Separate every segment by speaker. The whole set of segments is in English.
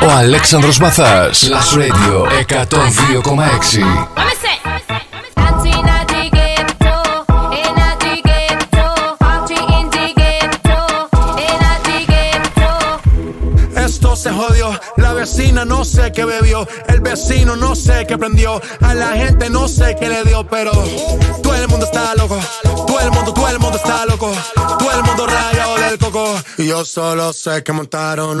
Speaker 1: Μιχάλης, ο Αλέξανδρος Μαθάς. Last Radio 102,6.
Speaker 2: se jodió. La vecina no sé qué bebió. El vecino no sé qué prendió. A la gente no sé qué le dio, pero todo el mundo está loco. Todo el mundo, todo el mundo está loco. Todo el mundo rayado del coco. Y yo solo sé que montaron.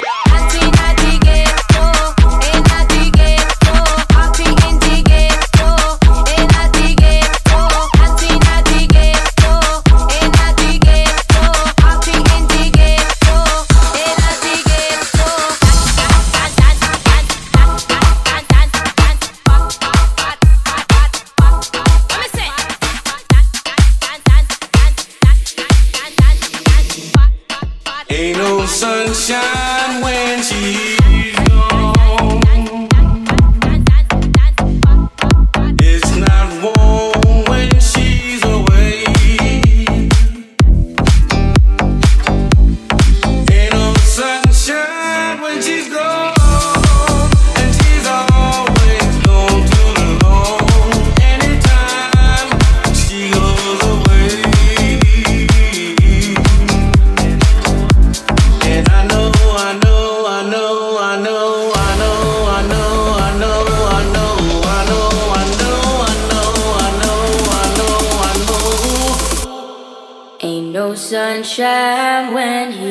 Speaker 1: shine when
Speaker 3: he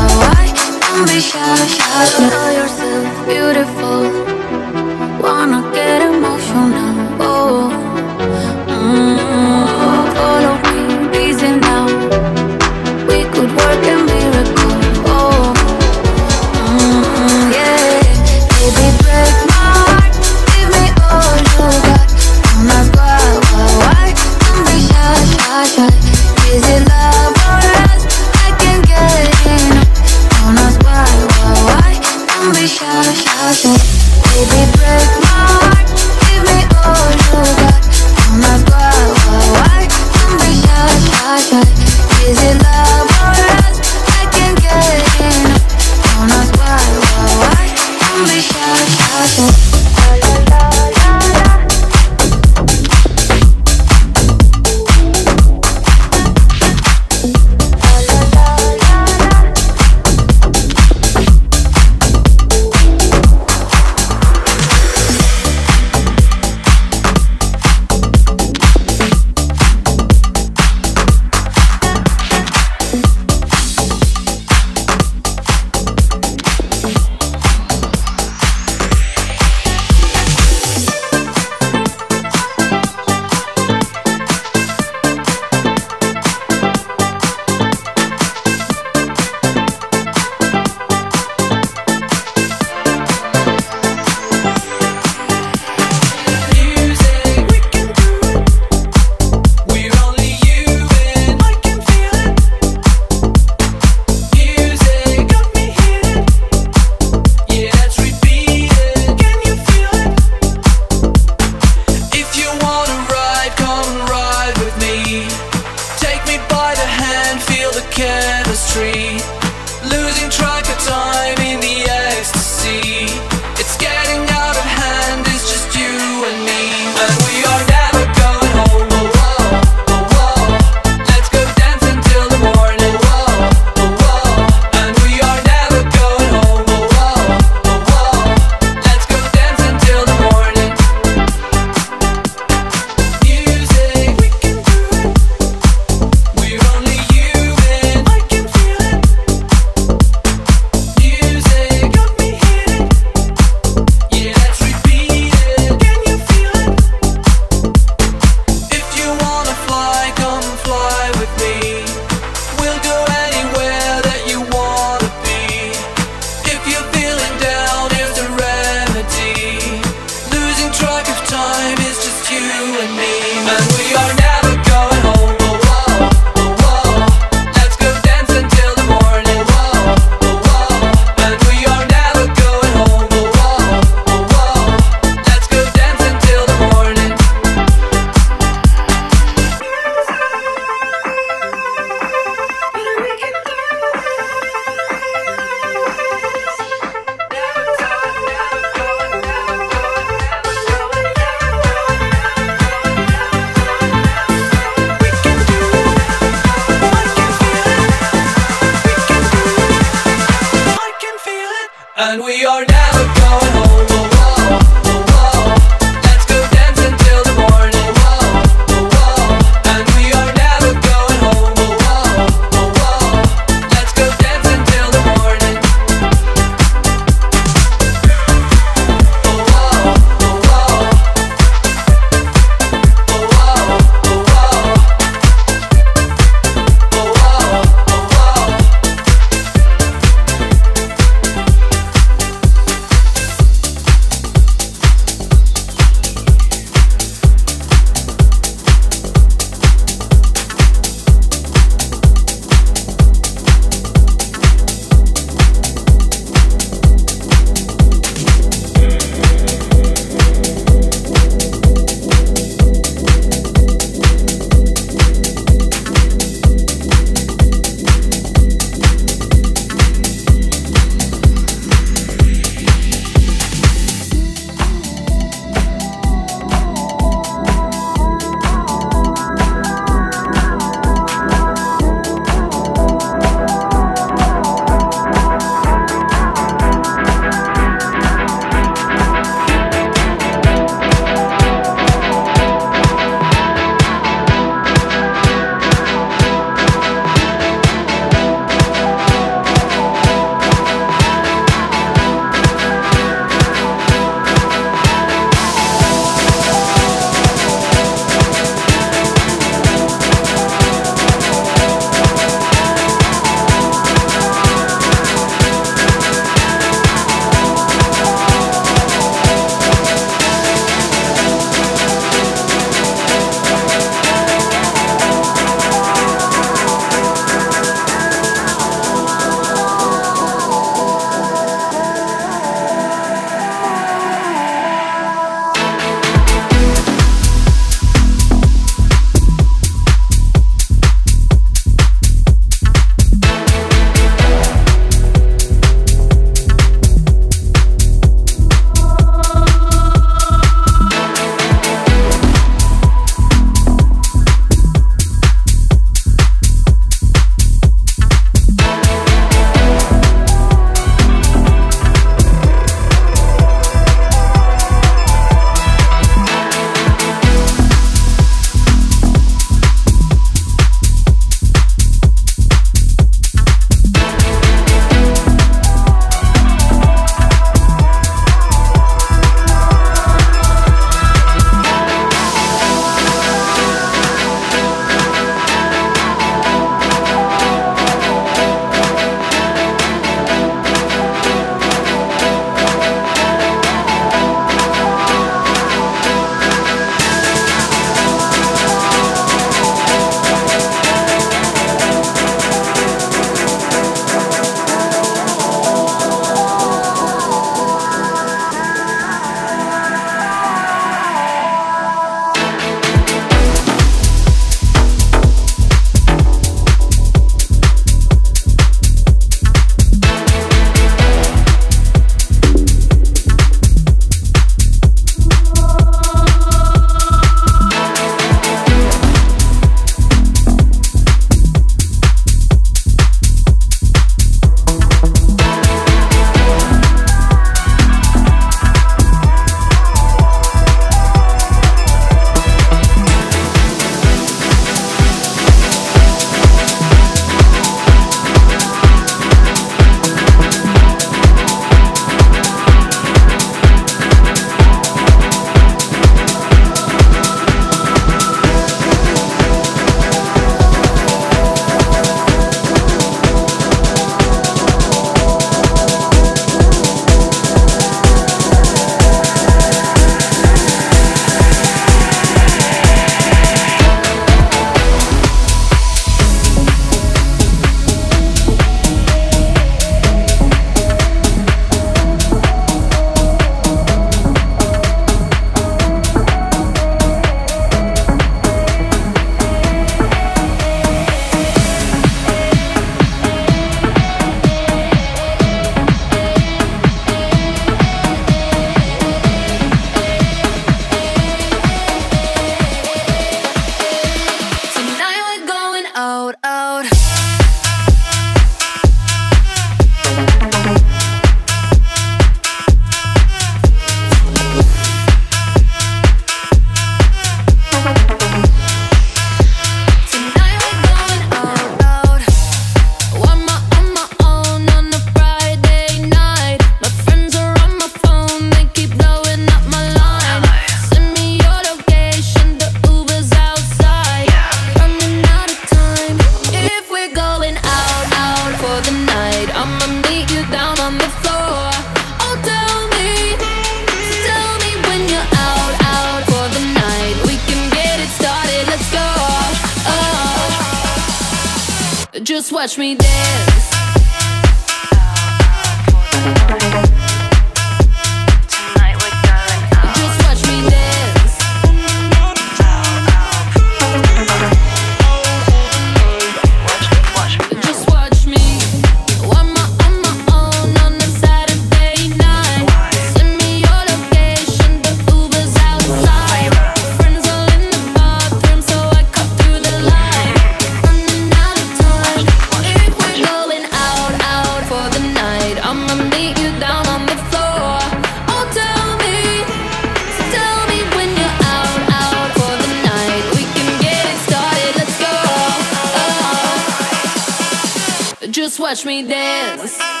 Speaker 4: Watch me dance.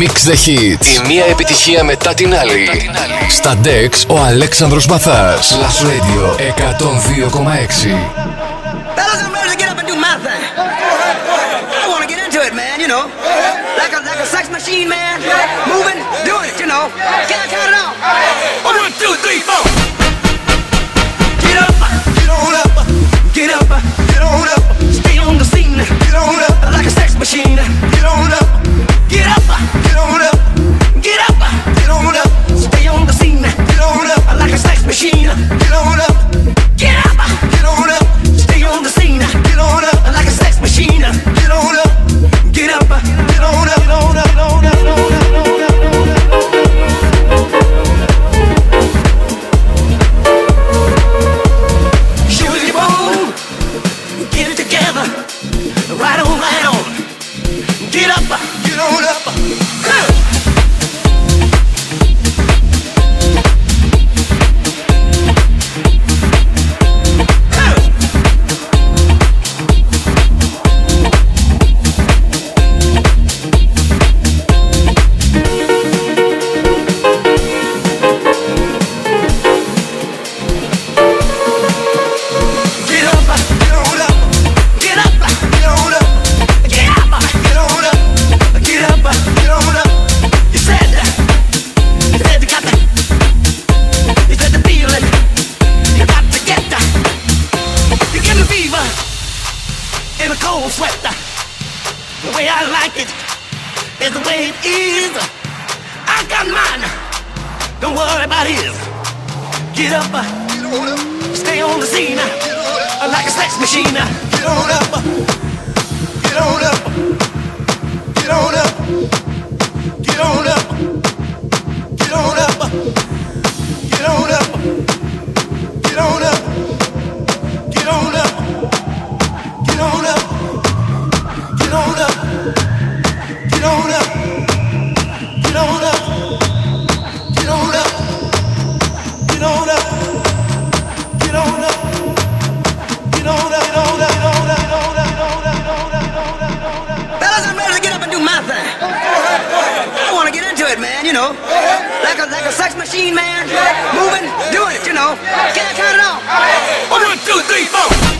Speaker 1: Mix the Hits.
Speaker 5: Η μία επιτυχία μετά την άλλη.
Speaker 1: Στα Dex ο Αλέξανδρος Μαθάς. Last Radio 102,6.
Speaker 6: Fellas, I'm ready to get up and do my thing. I want to get into it, man, you know. Like a, like a sex machine, man. Moving, doing it, you know. Can I count it off? One, two, three, four. Get up, get on up, get up, get on up. Stay on the scene, get on up. Like a sex machine, get on up. Get up, get on up, get up, get on up. Stay on the scene, get on up. Like a sex machine, get on up. Get up, get on up. Stay on the scene, get on up. Like a sex machine, get on up. Get up, get on up, get on up, get on up, get on up. Don't worry about his. Get up, on up. Stay on the scene like a sex machine. Get on up, get on up, get on up, get on up, get on up, get on up, get on up, get on up, get on up, get on up, get on up, get on up,
Speaker 7: machine, man. Moving, doing it, you know. Can I count it off? One, two, three, four.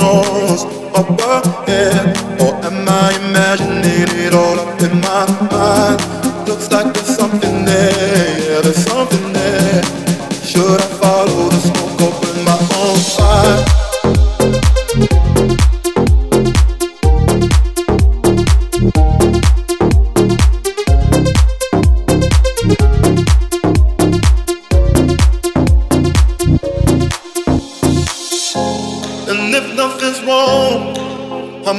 Speaker 8: Am I seeing signals up ahead? Or am I imagining it all up in my mind?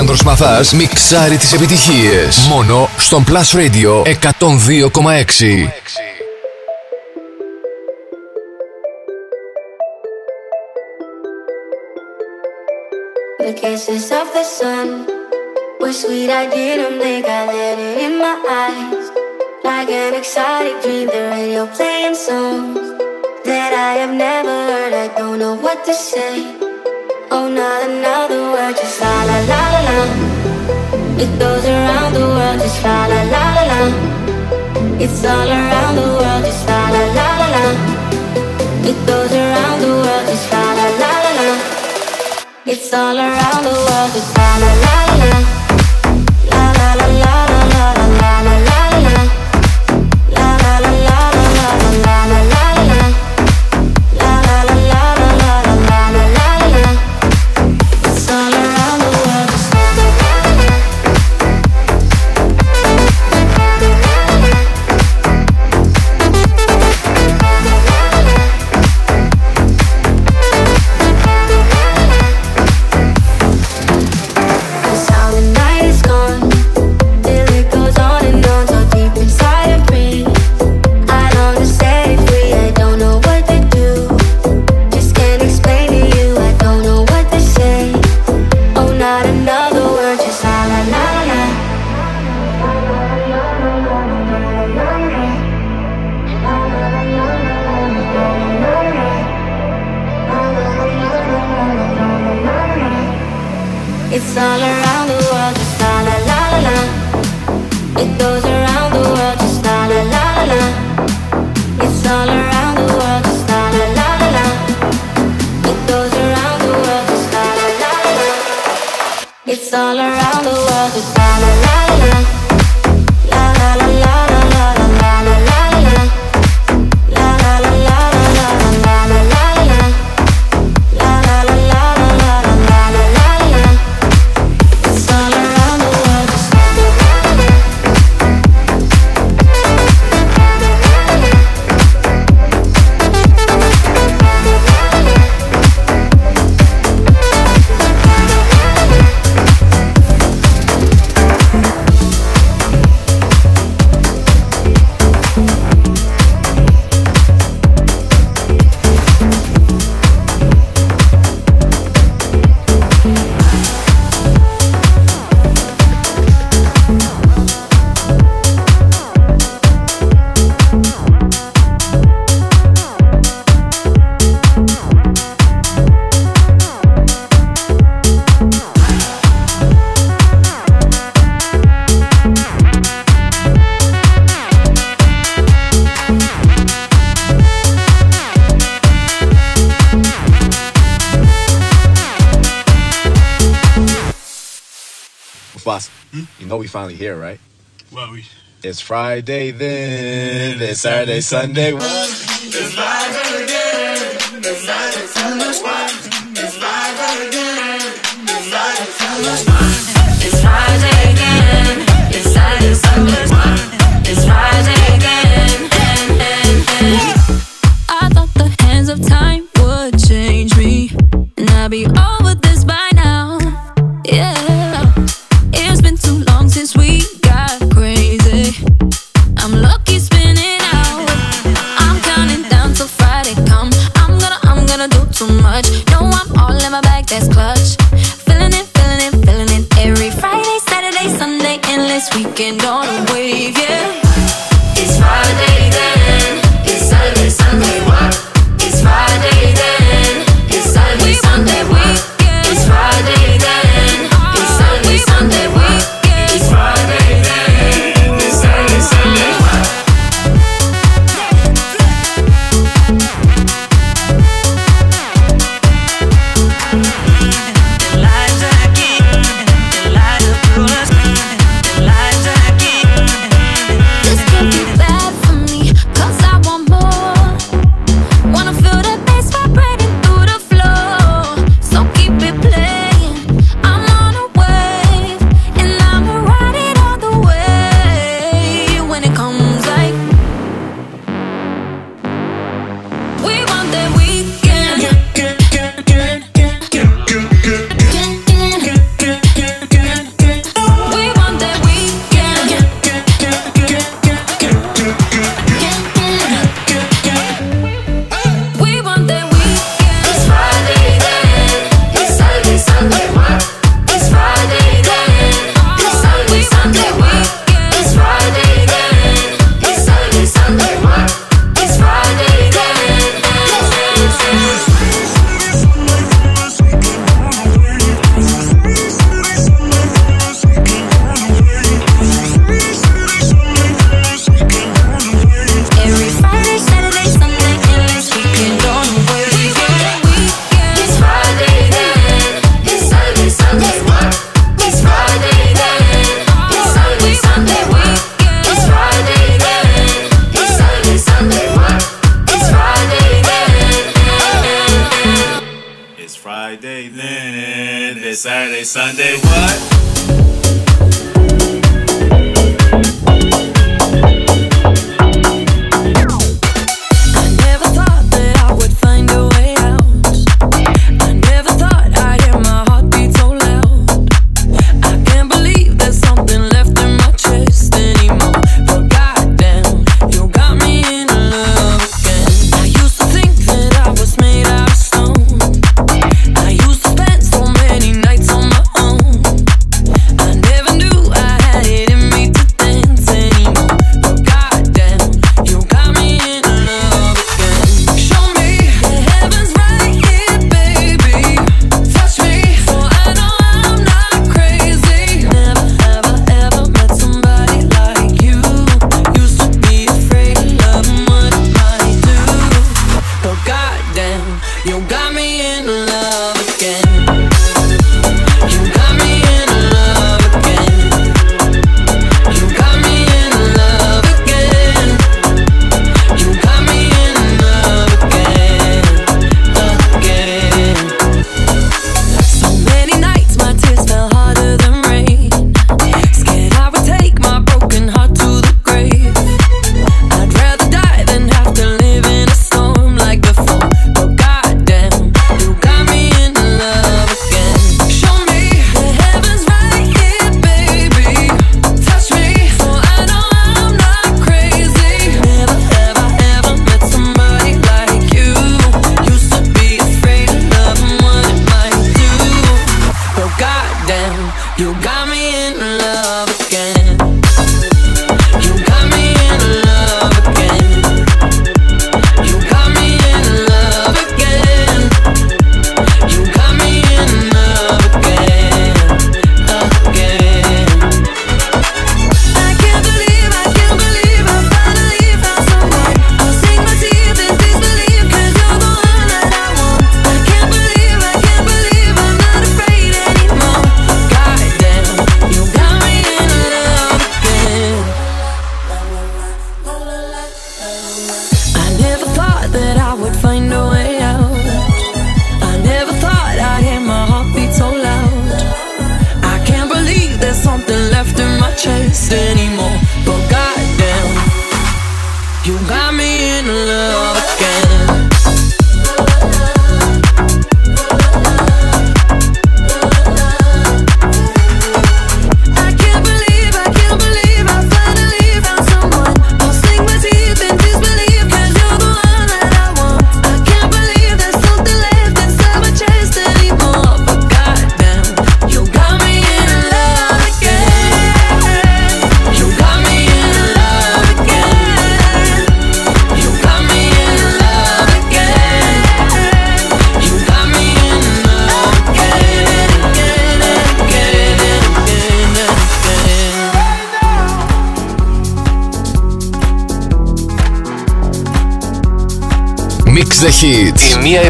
Speaker 5: Αλέξανδρος Μαθάς μιξάρει τις επιτυχίες. Μόνο στον Plus Radio 102,6.
Speaker 9: The kisses of the sun were sweet. I didn't think I let it in my eyes. Like an exotic dream, the radio playing songs that I have never heard. I don't know what to say. Oh, not another word, just la la la la la. It goes around the world, just la la la la la. It's all around the world, just la la la la la. It goes around the world, just la la la la la. It's all around the world, just la la la la la.
Speaker 10: Friday then, it's Saturday, Sunday.
Speaker 11: It's
Speaker 12: Saturday, Sunday,
Speaker 4: what?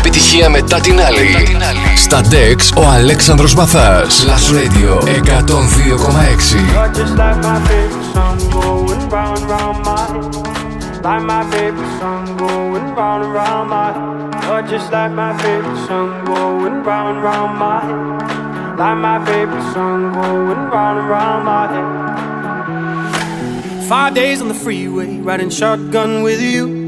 Speaker 1: Hits.
Speaker 5: Η μία επιτυχία μετά την άλλη.
Speaker 1: Στα Dex ο Αλέξανδρος Μαθάς. Plus Radio 102,6.
Speaker 13: You're just like my favorite song going round and round my head. Like my favorite song going round and round my head. You're just like my favorite song going round and round my head. Like my favorite song going round and round my head. Five days on the freeway, riding shotgun with you.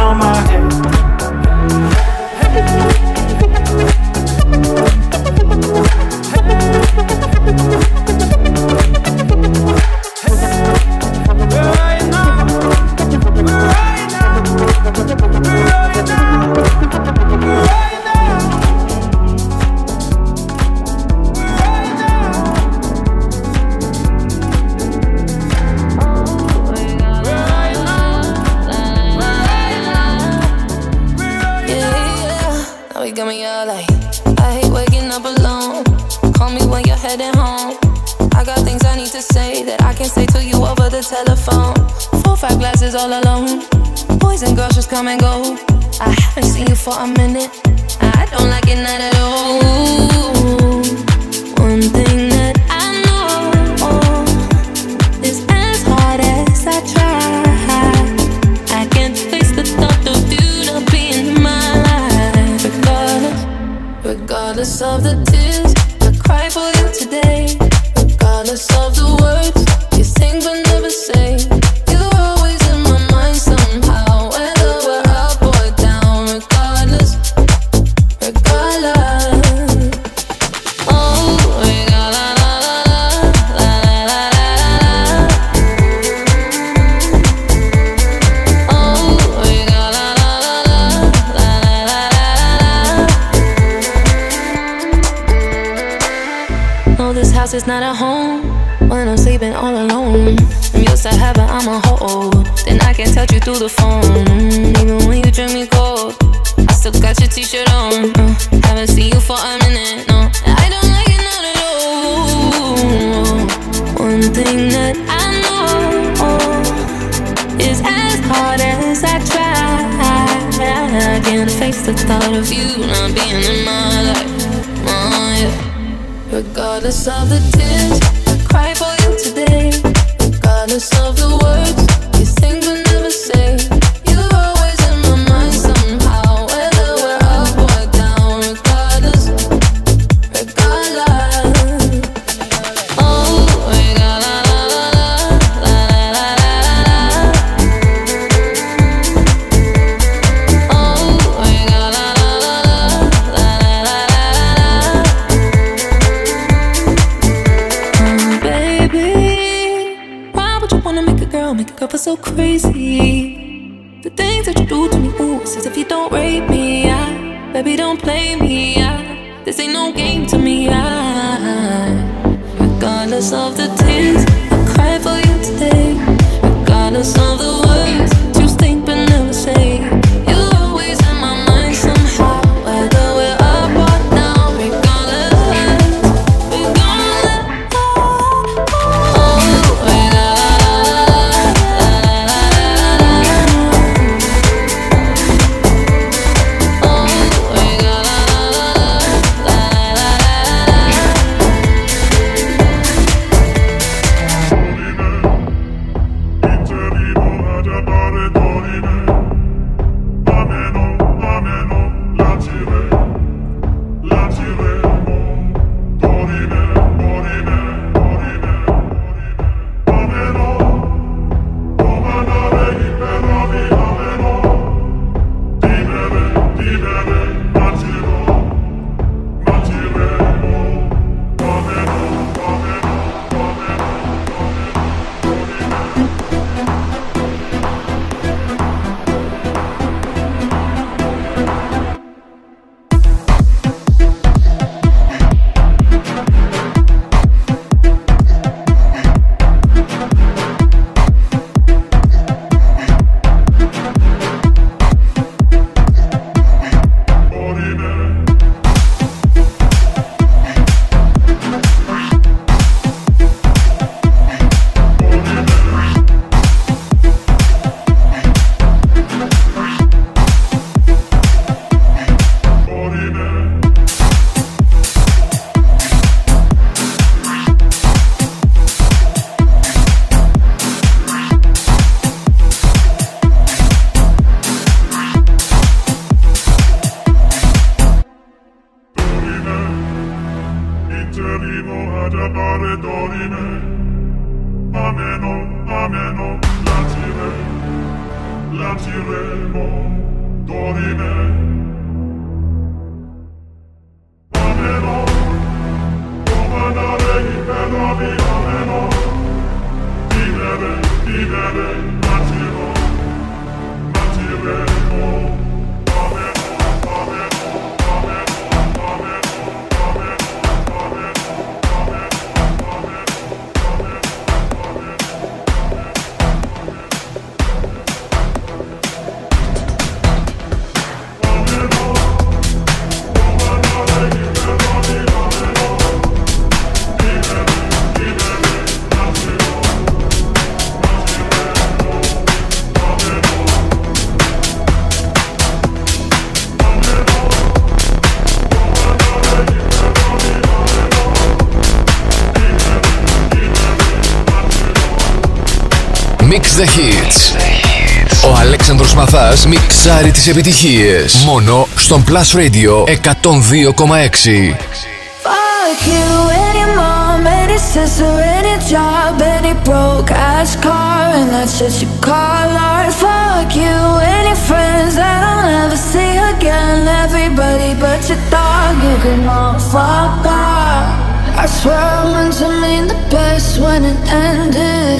Speaker 4: One thing that I know is as hard as I try. I can't face the thought of you not being in my life. Oh, yeah. Regardless of the tears I cry for you today. Regardless of the words
Speaker 14: the
Speaker 1: Hits. Ο Αλέξανδρος Μαθάς μιξάρει τις επιτυχίες. Μόνο στον Plus Radio 102,6.
Speaker 14: Fuck you, any mom, any sister, any job, any broke ass car, and that's just you call art. Fuck you, any friends that I'll never see again. Everybody but your dog, you can all fuck off. I swear I meant to mean the best when it ended.